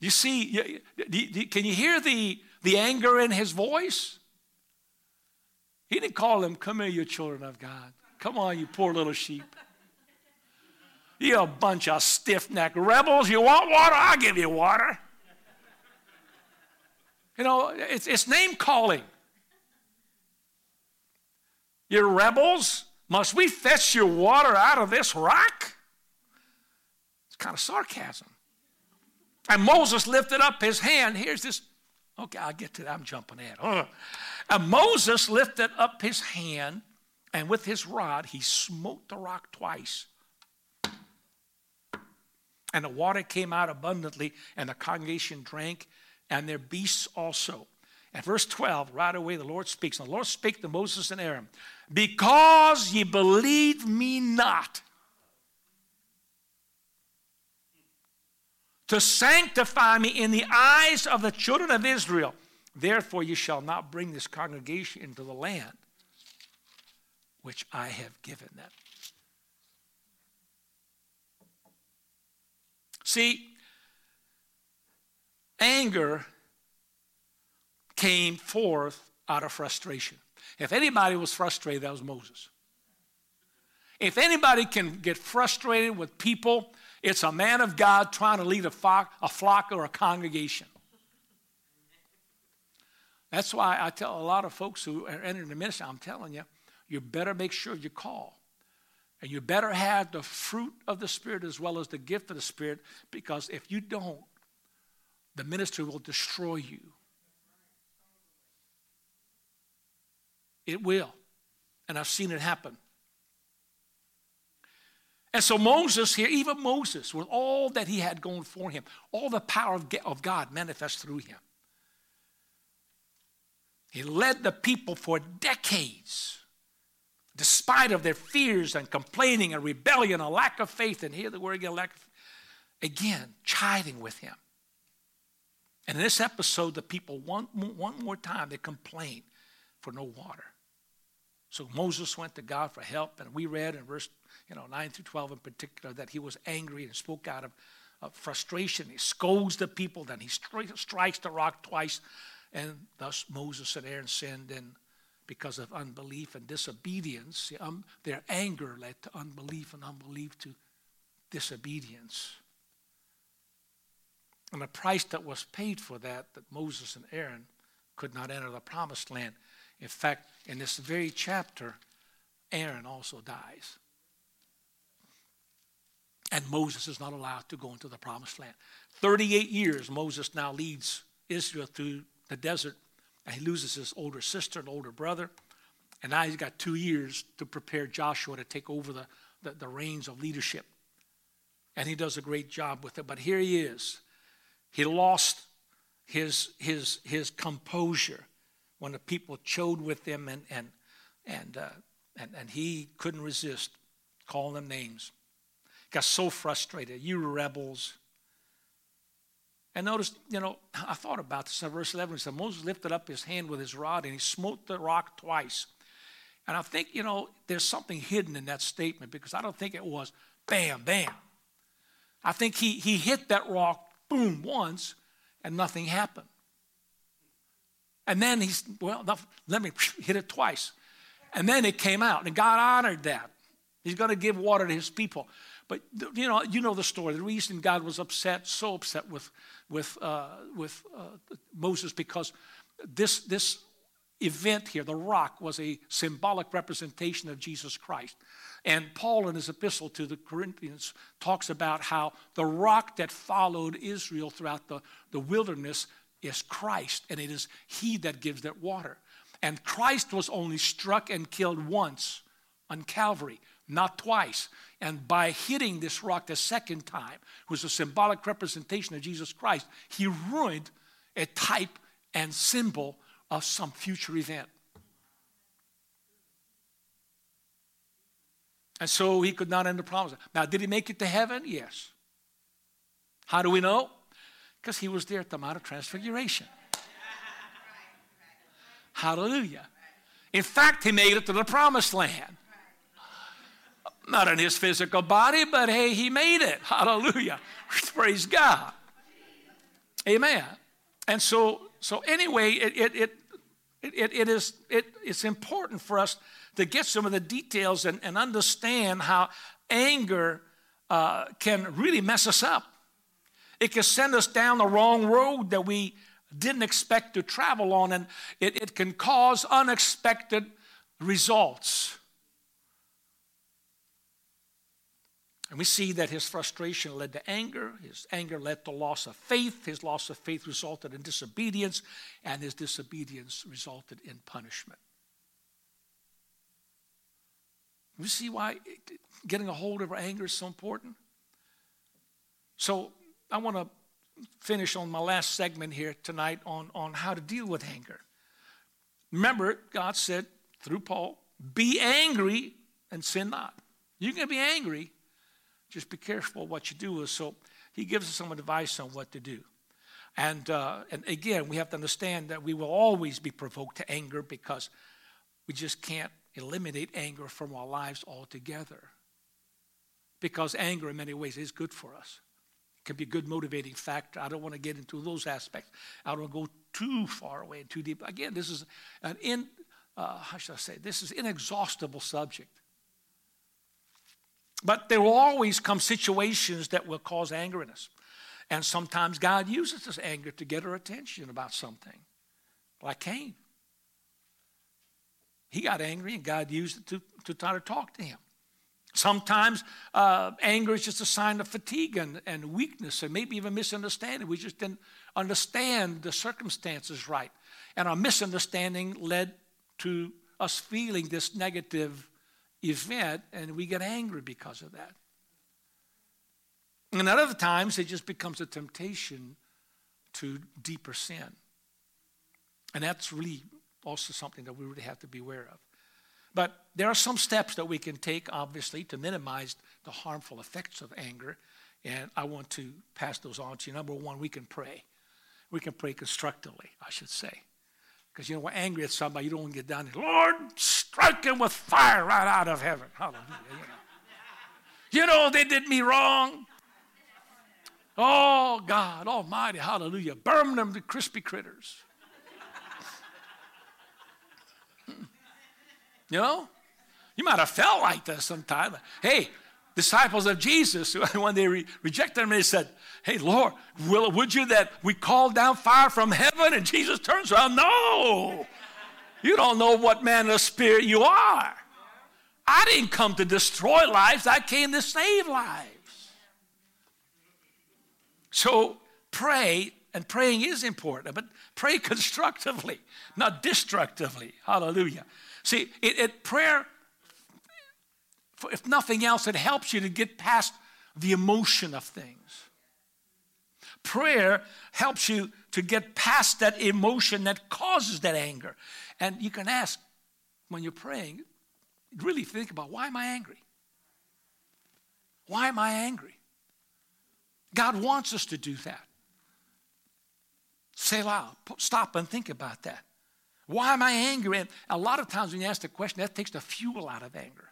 You see, can you hear the, the anger in his voice? He didn't call them, Come here, you children of God. Come on, you poor little sheep. You a bunch of stiff necked rebels. You want water? I'll give you water. You know, it's, it's name calling. You rebels, must we fetch your water out of this rock? It's kind of sarcasm. And Moses lifted up his hand. Here's this. Okay, I'll get to that. I'm jumping ahead. And Moses lifted up his hand, and with his rod, he smote the rock twice. And the water came out abundantly, and the congregation drank, and their beasts also. And verse 12, right away, the Lord speaks. And the Lord spake to Moses and Aaron, Because ye believe me not, to sanctify me in the eyes of the children of Israel, therefore ye shall not bring this congregation into the land which I have given them. See, Anger came forth out of frustration. If anybody was frustrated, that was Moses. If anybody can get frustrated with people, it's a man of God trying to lead a flock, a flock or a congregation. That's why I tell a lot of folks who are entering the ministry, I'm telling you, you better make sure you call. And you better have the fruit of the Spirit as well as the gift of the Spirit, because if you don't, the ministry will destroy you. It will. And I've seen it happen. And so Moses here, even Moses, with all that he had going for him, all the power of God manifest through him. He led the people for decades, despite of their fears and complaining and rebellion, a lack of faith, and here the word again, lack of, again, chiding with him. And in this episode, the people one, one more time they complain for no water. So Moses went to God for help, and we read in verse you know, 9 through 12 in particular, that he was angry and spoke out of, of frustration. He scolds the people, then he stri- strikes the rock twice, and thus Moses and Aaron sinned, and because of unbelief and disobedience, um, their anger led to unbelief, and unbelief to disobedience. And the price that was paid for that, that Moses and Aaron could not enter the promised land. In fact, in this very chapter, Aaron also dies. And Moses is not allowed to go into the promised land. 38 years, Moses now leads Israel through the desert, and he loses his older sister and older brother. And now he's got two years to prepare Joshua to take over the, the, the reins of leadership. And he does a great job with it. But here he is. He lost his, his, his composure when the people chode with him, and, and, and, uh, and, and he couldn't resist calling them names. Got so frustrated. You rebels. And notice, you know, I thought about this in verse 11. It said, Moses lifted up his hand with his rod and he smote the rock twice. And I think, you know, there's something hidden in that statement because I don't think it was bam, bam. I think he, he hit that rock, boom, once, and nothing happened. And then he's, well, let me [laughs] hit it twice. And then it came out, and God honored that. He's going to give water to his people. But you know, you know the story. The reason God was upset, so upset with with uh, with uh, Moses, because this this event here, the rock, was a symbolic representation of Jesus Christ. And Paul, in his epistle to the Corinthians, talks about how the rock that followed Israel throughout the, the wilderness is Christ, and it is He that gives that water. And Christ was only struck and killed once on Calvary, not twice. And by hitting this rock the second time, was a symbolic representation of Jesus Christ, he ruined a type and symbol of some future event. And so he could not enter the promise. Now, did he make it to heaven? Yes. How do we know? Because he was there at the Mount of Transfiguration. Hallelujah. In fact, he made it to the promised land. Not in his physical body, but hey, he made it. Hallelujah. [laughs] Praise God. Amen. And so, so anyway, it, it, it, it, it is, it, it's important for us to get some of the details and, and understand how anger uh, can really mess us up. It can send us down the wrong road that we didn't expect to travel on, and it, it can cause unexpected results. And we see that his frustration led to anger, his anger led to loss of faith, his loss of faith resulted in disobedience, and his disobedience resulted in punishment. We see why getting a hold of our anger is so important. So I want to finish on my last segment here tonight on, on how to deal with anger. Remember, God said through Paul, be angry and sin not. You can be angry, just be careful what you do. So he gives us some advice on what to do. And, uh, and again, we have to understand that we will always be provoked to anger because we just can't eliminate anger from our lives altogether. Because anger, in many ways, is good for us. It can be a good motivating factor. I don't want to get into those aspects. I don't want to go too far away and too deep. Again, this is an in, uh, how should I say, this is inexhaustible subject. But there will always come situations that will cause anger in us. And sometimes God uses this anger to get our attention about something, like Cain. He got angry and God used it to, to try to talk to him. Sometimes uh, anger is just a sign of fatigue and, and weakness and maybe even misunderstanding. We just didn't understand the circumstances right. And our misunderstanding led to us feeling this negative event, and we get angry because of that. And at other times, it just becomes a temptation to deeper sin. And that's really also something that we really have to be aware of. But there are some steps that we can take, obviously, to minimize the harmful effects of anger. And I want to pass those on to you. Number one, we can pray. We can pray constructively, I should say. Because you know, we're angry at somebody, you don't want to get down there, Lord, strike him with fire right out of heaven. Hallelujah. You know, you know they did me wrong. Oh, God Almighty, hallelujah. Burn them to crispy critters. Hmm. You know? You might have felt like that sometime. Hey, disciples of Jesus, [laughs] when they re- rejected him, they said, Hey, Lord, will, would you that we call down fire from heaven? And Jesus turns around, No, you don't know what manner of spirit you are. I didn't come to destroy lives, I came to save lives. So pray, and praying is important, but pray [laughs] constructively, not destructively. Hallelujah. See, it, it, prayer, if nothing else, it helps you to get past the emotion of things. Prayer helps you to get past that emotion that causes that anger. And you can ask when you're praying, really think about why am I angry? Why am I angry? God wants us to do that. Say loud, stop and think about that. Why am I angry? And a lot of times when you ask the question, that takes the fuel out of anger.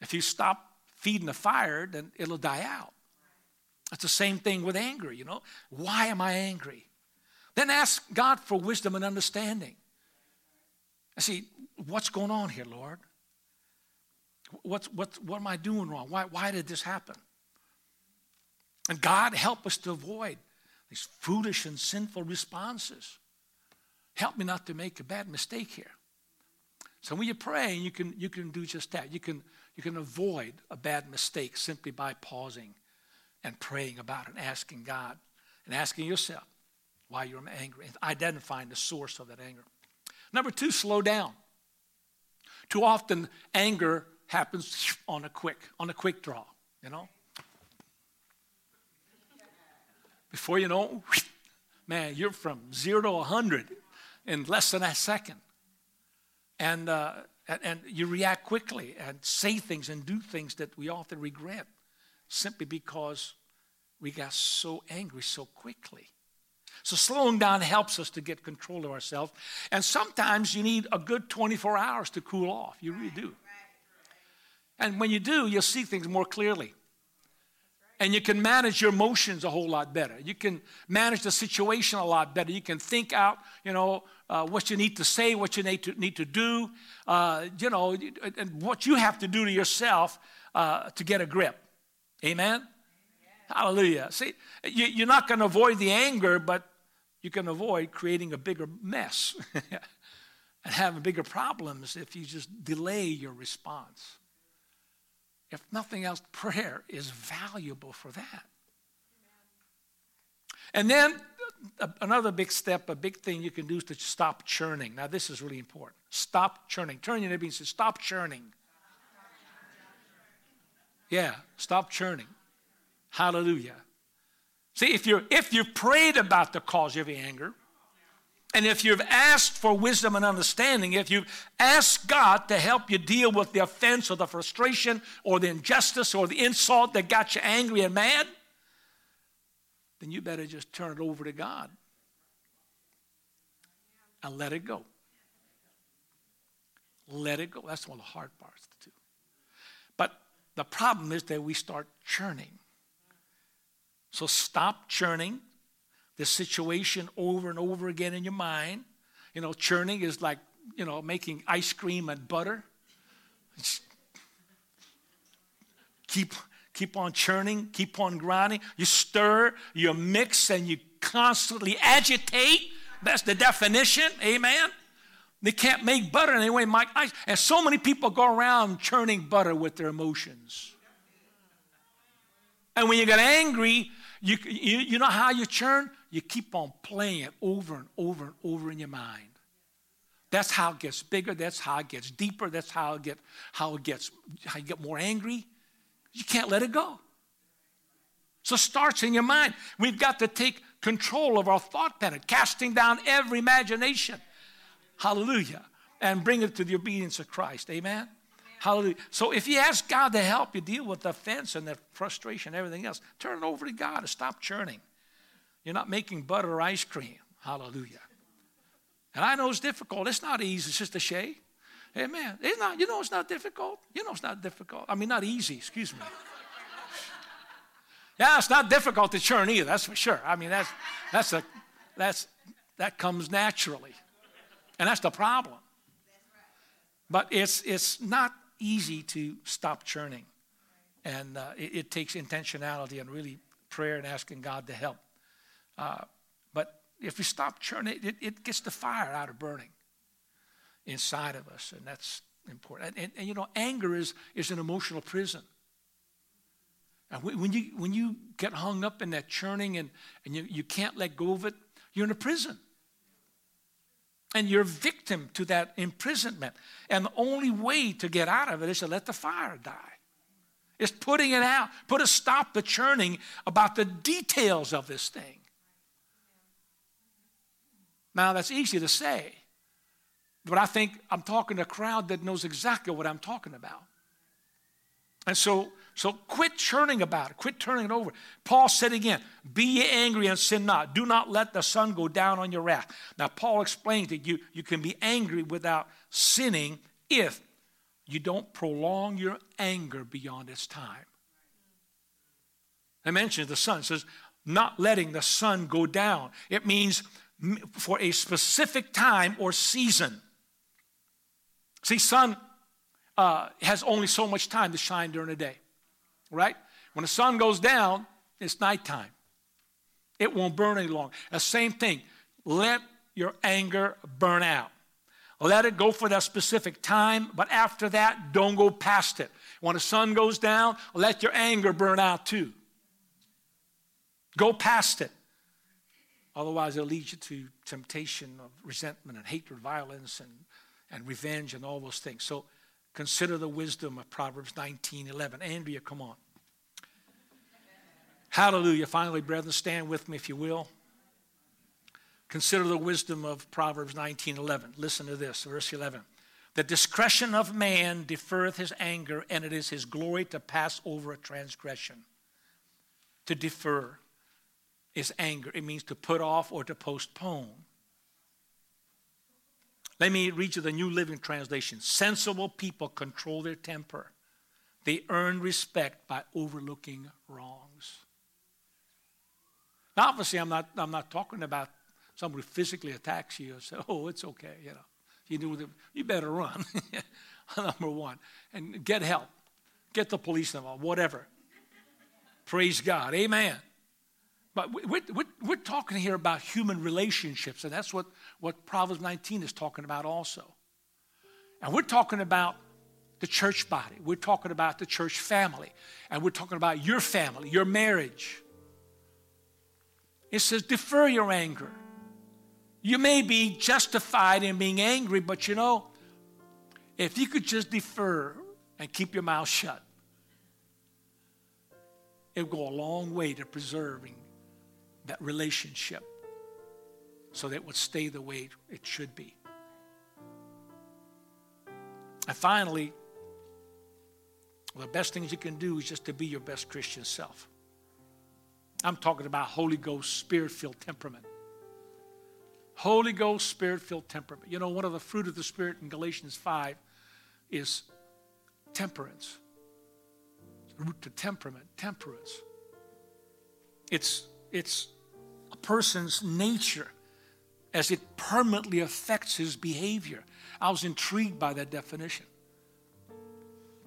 If you stop feeding the fire, then it'll die out. It's the same thing with anger, you know. Why am I angry? Then ask God for wisdom and understanding. I see, what's going on here, Lord? What's, what, what am I doing wrong? Why, why did this happen? And God, help us to avoid these foolish and sinful responses. Help me not to make a bad mistake here. So when you're praying, you can, you can do just that. You can, you can avoid a bad mistake simply by pausing and praying about it asking God and asking yourself why you're angry identifying the source of that anger. Number two, slow down. Too often, anger happens on a quick, on a quick draw, you know? Before you know, man, you're from zero to 100 in less than a second. And, uh, and, and you react quickly and say things and do things that we often regret simply because we got so angry so quickly. So slowing down helps us to get control of ourselves. And sometimes you need a good 24 hours to cool off. You really do. And when you do, you'll see things more clearly and you can manage your emotions a whole lot better. You can manage the situation a lot better. You can think out, you know, uh, what you need to say, what you need to, need to do, uh, you know, and what you have to do to yourself uh, to get a grip. Amen? Hallelujah. See, you, you're not going to avoid the anger, but you can avoid creating a bigger mess [laughs] and having bigger problems if you just delay your response. If nothing else, prayer is valuable for that. And then uh, another big step, a big thing you can do is to stop churning. Now, this is really important. Stop churning. Turn your neighbor and say, Stop churning. Yeah, stop churning. Hallelujah. See, if you if you prayed about the cause of your anger, and if you've asked for wisdom and understanding, if you've asked God to help you deal with the offense or the frustration or the injustice or the insult that got you angry and mad, then you better just turn it over to God and let it go. Let it go. That's one of the hard parts to do. But the problem is that we start churning. So stop churning the situation over and over again in your mind. You know, churning is like, you know, making ice cream and butter. keep, keep on churning, keep on grinding. You stir, you mix, and you constantly agitate. That's the definition. Amen. They can't make butter anyway, Mike. And so many people go around churning butter with their emotions. And when you get angry, you, you, you know how you churn? You keep on playing it over and over and over in your mind. That's how it gets bigger. That's how it gets deeper. That's how it get how it gets how you get more angry. You can't let it go. So it starts in your mind. We've got to take control of our thought pattern, casting down every imagination. Hallelujah. And bring it to the obedience of Christ. Amen. Hallelujah. So if you ask God to help you deal with the offense and the frustration and everything else, turn it over to God and stop churning. You're not making butter or ice cream. Hallelujah. And I know it's difficult. It's not easy, Sister Shay. Amen. It's not, you know it's not difficult. You know it's not difficult. I mean, not easy, excuse me. yeah, it's not difficult to churn either, that's for sure. I mean, that's, that's, a, that's, that comes naturally. And that's the problem. But it's, it's not easy to stop churning. And uh, it, it, takes intentionality and really prayer and asking God to help. Uh, but if we stop churning, it, it gets the fire out of burning inside of us, and that's important. And, and, and you know, anger is, is an emotional prison. And when you, when you get hung up in that churning and, and you, you can't let go of it, you're in a prison. And you're victim to that imprisonment. And the only way to get out of it is to let the fire die. It's putting it out, put a stop to churning about the details of this thing. Now, that's easy to say, but I think I'm talking to a crowd that knows exactly what I'm talking about. And so, so quit churning about it. Quit turning it over. Paul said again, Be ye angry and sin not. Do not let the sun go down on your wrath. Now, Paul explains that you, you can be angry without sinning if you don't prolong your anger beyond its time. I mentioned the sun. It says, not letting the sun go down. It means for a specific time or season. See, sun uh, has only so much time to shine during the day, right? When the sun goes down, it's nighttime. It won't burn any longer. The same thing. Let your anger burn out. Let it go for that specific time, but after that, don't go past it. When the sun goes down, let your anger burn out too. Go past it. Otherwise, it'll lead you to temptation of resentment and hatred, violence, and, and revenge, and all those things. So consider the wisdom of Proverbs 19 11. Andrea, come on. Hallelujah. Finally, brethren, stand with me if you will. Consider the wisdom of Proverbs 19 11. Listen to this, verse 11. The discretion of man deferreth his anger, and it is his glory to pass over a transgression. To defer is anger. It means to put off or to postpone. Let me read you the New Living Translation. Sensible people control their temper. They earn respect by overlooking wrongs. Now, obviously, I'm not, I'm not talking about somebody physically attacks you and say, [laughs] oh, it's okay, you know. You, you better run, [laughs] number one. And get help. Get the police involved, whatever. Praise God. Amen. But we're, we're, we're, talking here about human relationships, and that's what, what Proverbs 19 is talking about also. And we're talking about the church body, we're talking about the church family, and we're talking about your family, your marriage. It says, defer your anger. You may be justified in being angry, but you know, if you could just defer and keep your mouth shut, it would go a long way to preserving that relationship so that it would stay the way it should be. And finally, the best things you can do is just to be your best Christian self. I'm talking about Holy Ghost, Spirit filled temperament. Holy Ghost, Spirit filled temperament. You know, one of the fruit of the Spirit in Galatians 5 is temperance. root to temperament, temperance. It's it's a person's nature as it permanently affects his behavior. I was intrigued by that definition.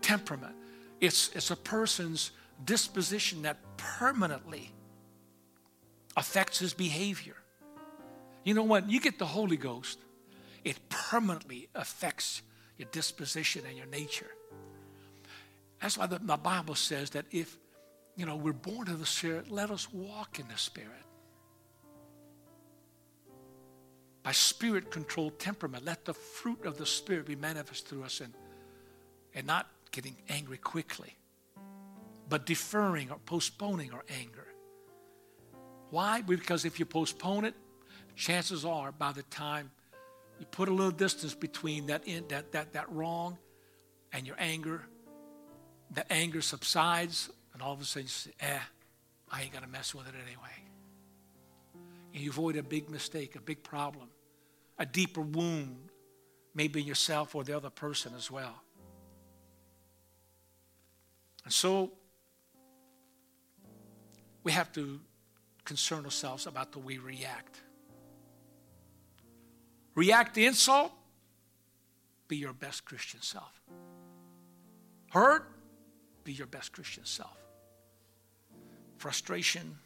Temperament. It's, it's a person's disposition that permanently affects his behavior. You know what? You get the Holy Ghost, it permanently affects your disposition and your nature. That's why the, the Bible says that if, you know, we're born of the Spirit, let us walk in the Spirit. By spirit controlled temperament, let the fruit of the Spirit be manifest through us and, and not getting angry quickly, but deferring or postponing our anger. Why? Because if you postpone it, chances are by the time you put a little distance between that, in, that, that, that wrong and your anger, the anger subsides, and all of a sudden you say, eh, I ain't going to mess with it anyway. And you avoid a big mistake, a big problem, a deeper wound, maybe in yourself or the other person as well. And so we have to concern ourselves about the way we react. React to insult, be your best Christian self. Hurt, be your best Christian self. Frustration,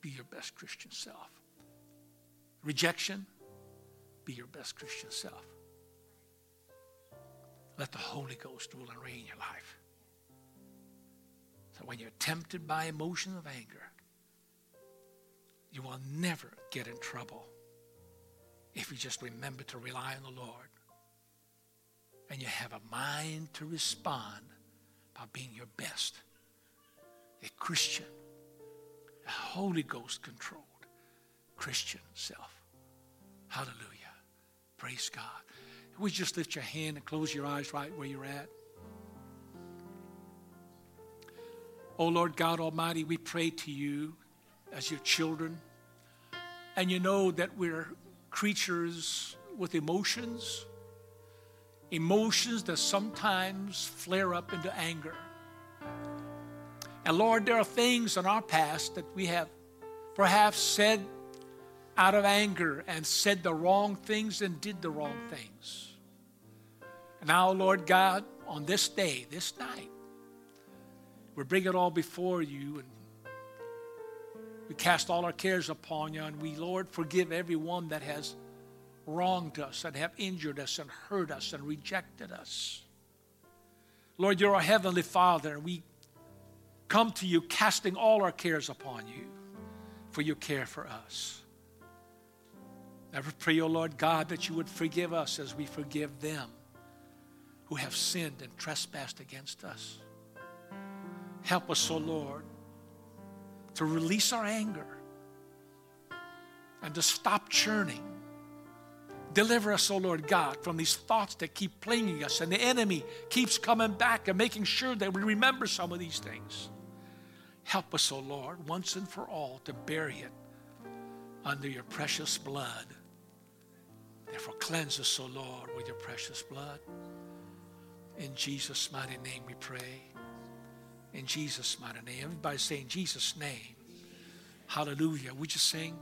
be your best Christian self. Rejection, be your best Christian self. Let the Holy Ghost rule and reign in your life. So when you're tempted by emotions of anger, you will never get in trouble if you just remember to rely on the Lord and you have a mind to respond by being your best. A Christian, Holy Ghost controlled Christian self. Hallelujah. Praise God. We just lift your hand and close your eyes right where you're at. Oh Lord God Almighty, we pray to you as your children. And you know that we're creatures with emotions, emotions that sometimes flare up into anger. And Lord, there are things in our past that we have perhaps said out of anger and said the wrong things and did the wrong things. And now, Lord God, on this day, this night, we bring it all before you and we cast all our cares upon you, and we, Lord, forgive everyone that has wronged us and have injured us and hurt us and rejected us. Lord, you're our Heavenly Father, and we come to you casting all our cares upon you for your care for us. I pray, O oh Lord God, that you would forgive us as we forgive them who have sinned and trespassed against us. Help us, O oh Lord, to release our anger and to stop churning. Deliver us, O oh Lord God, from these thoughts that keep plaguing us, and the enemy keeps coming back and making sure that we remember some of these things. Help us, O oh Lord, once and for all to bury it under your precious blood. Therefore, cleanse us, O oh Lord, with your precious blood. In Jesus' mighty name we pray. In Jesus' mighty name. Everybody saying Jesus' name. Hallelujah. We just sing.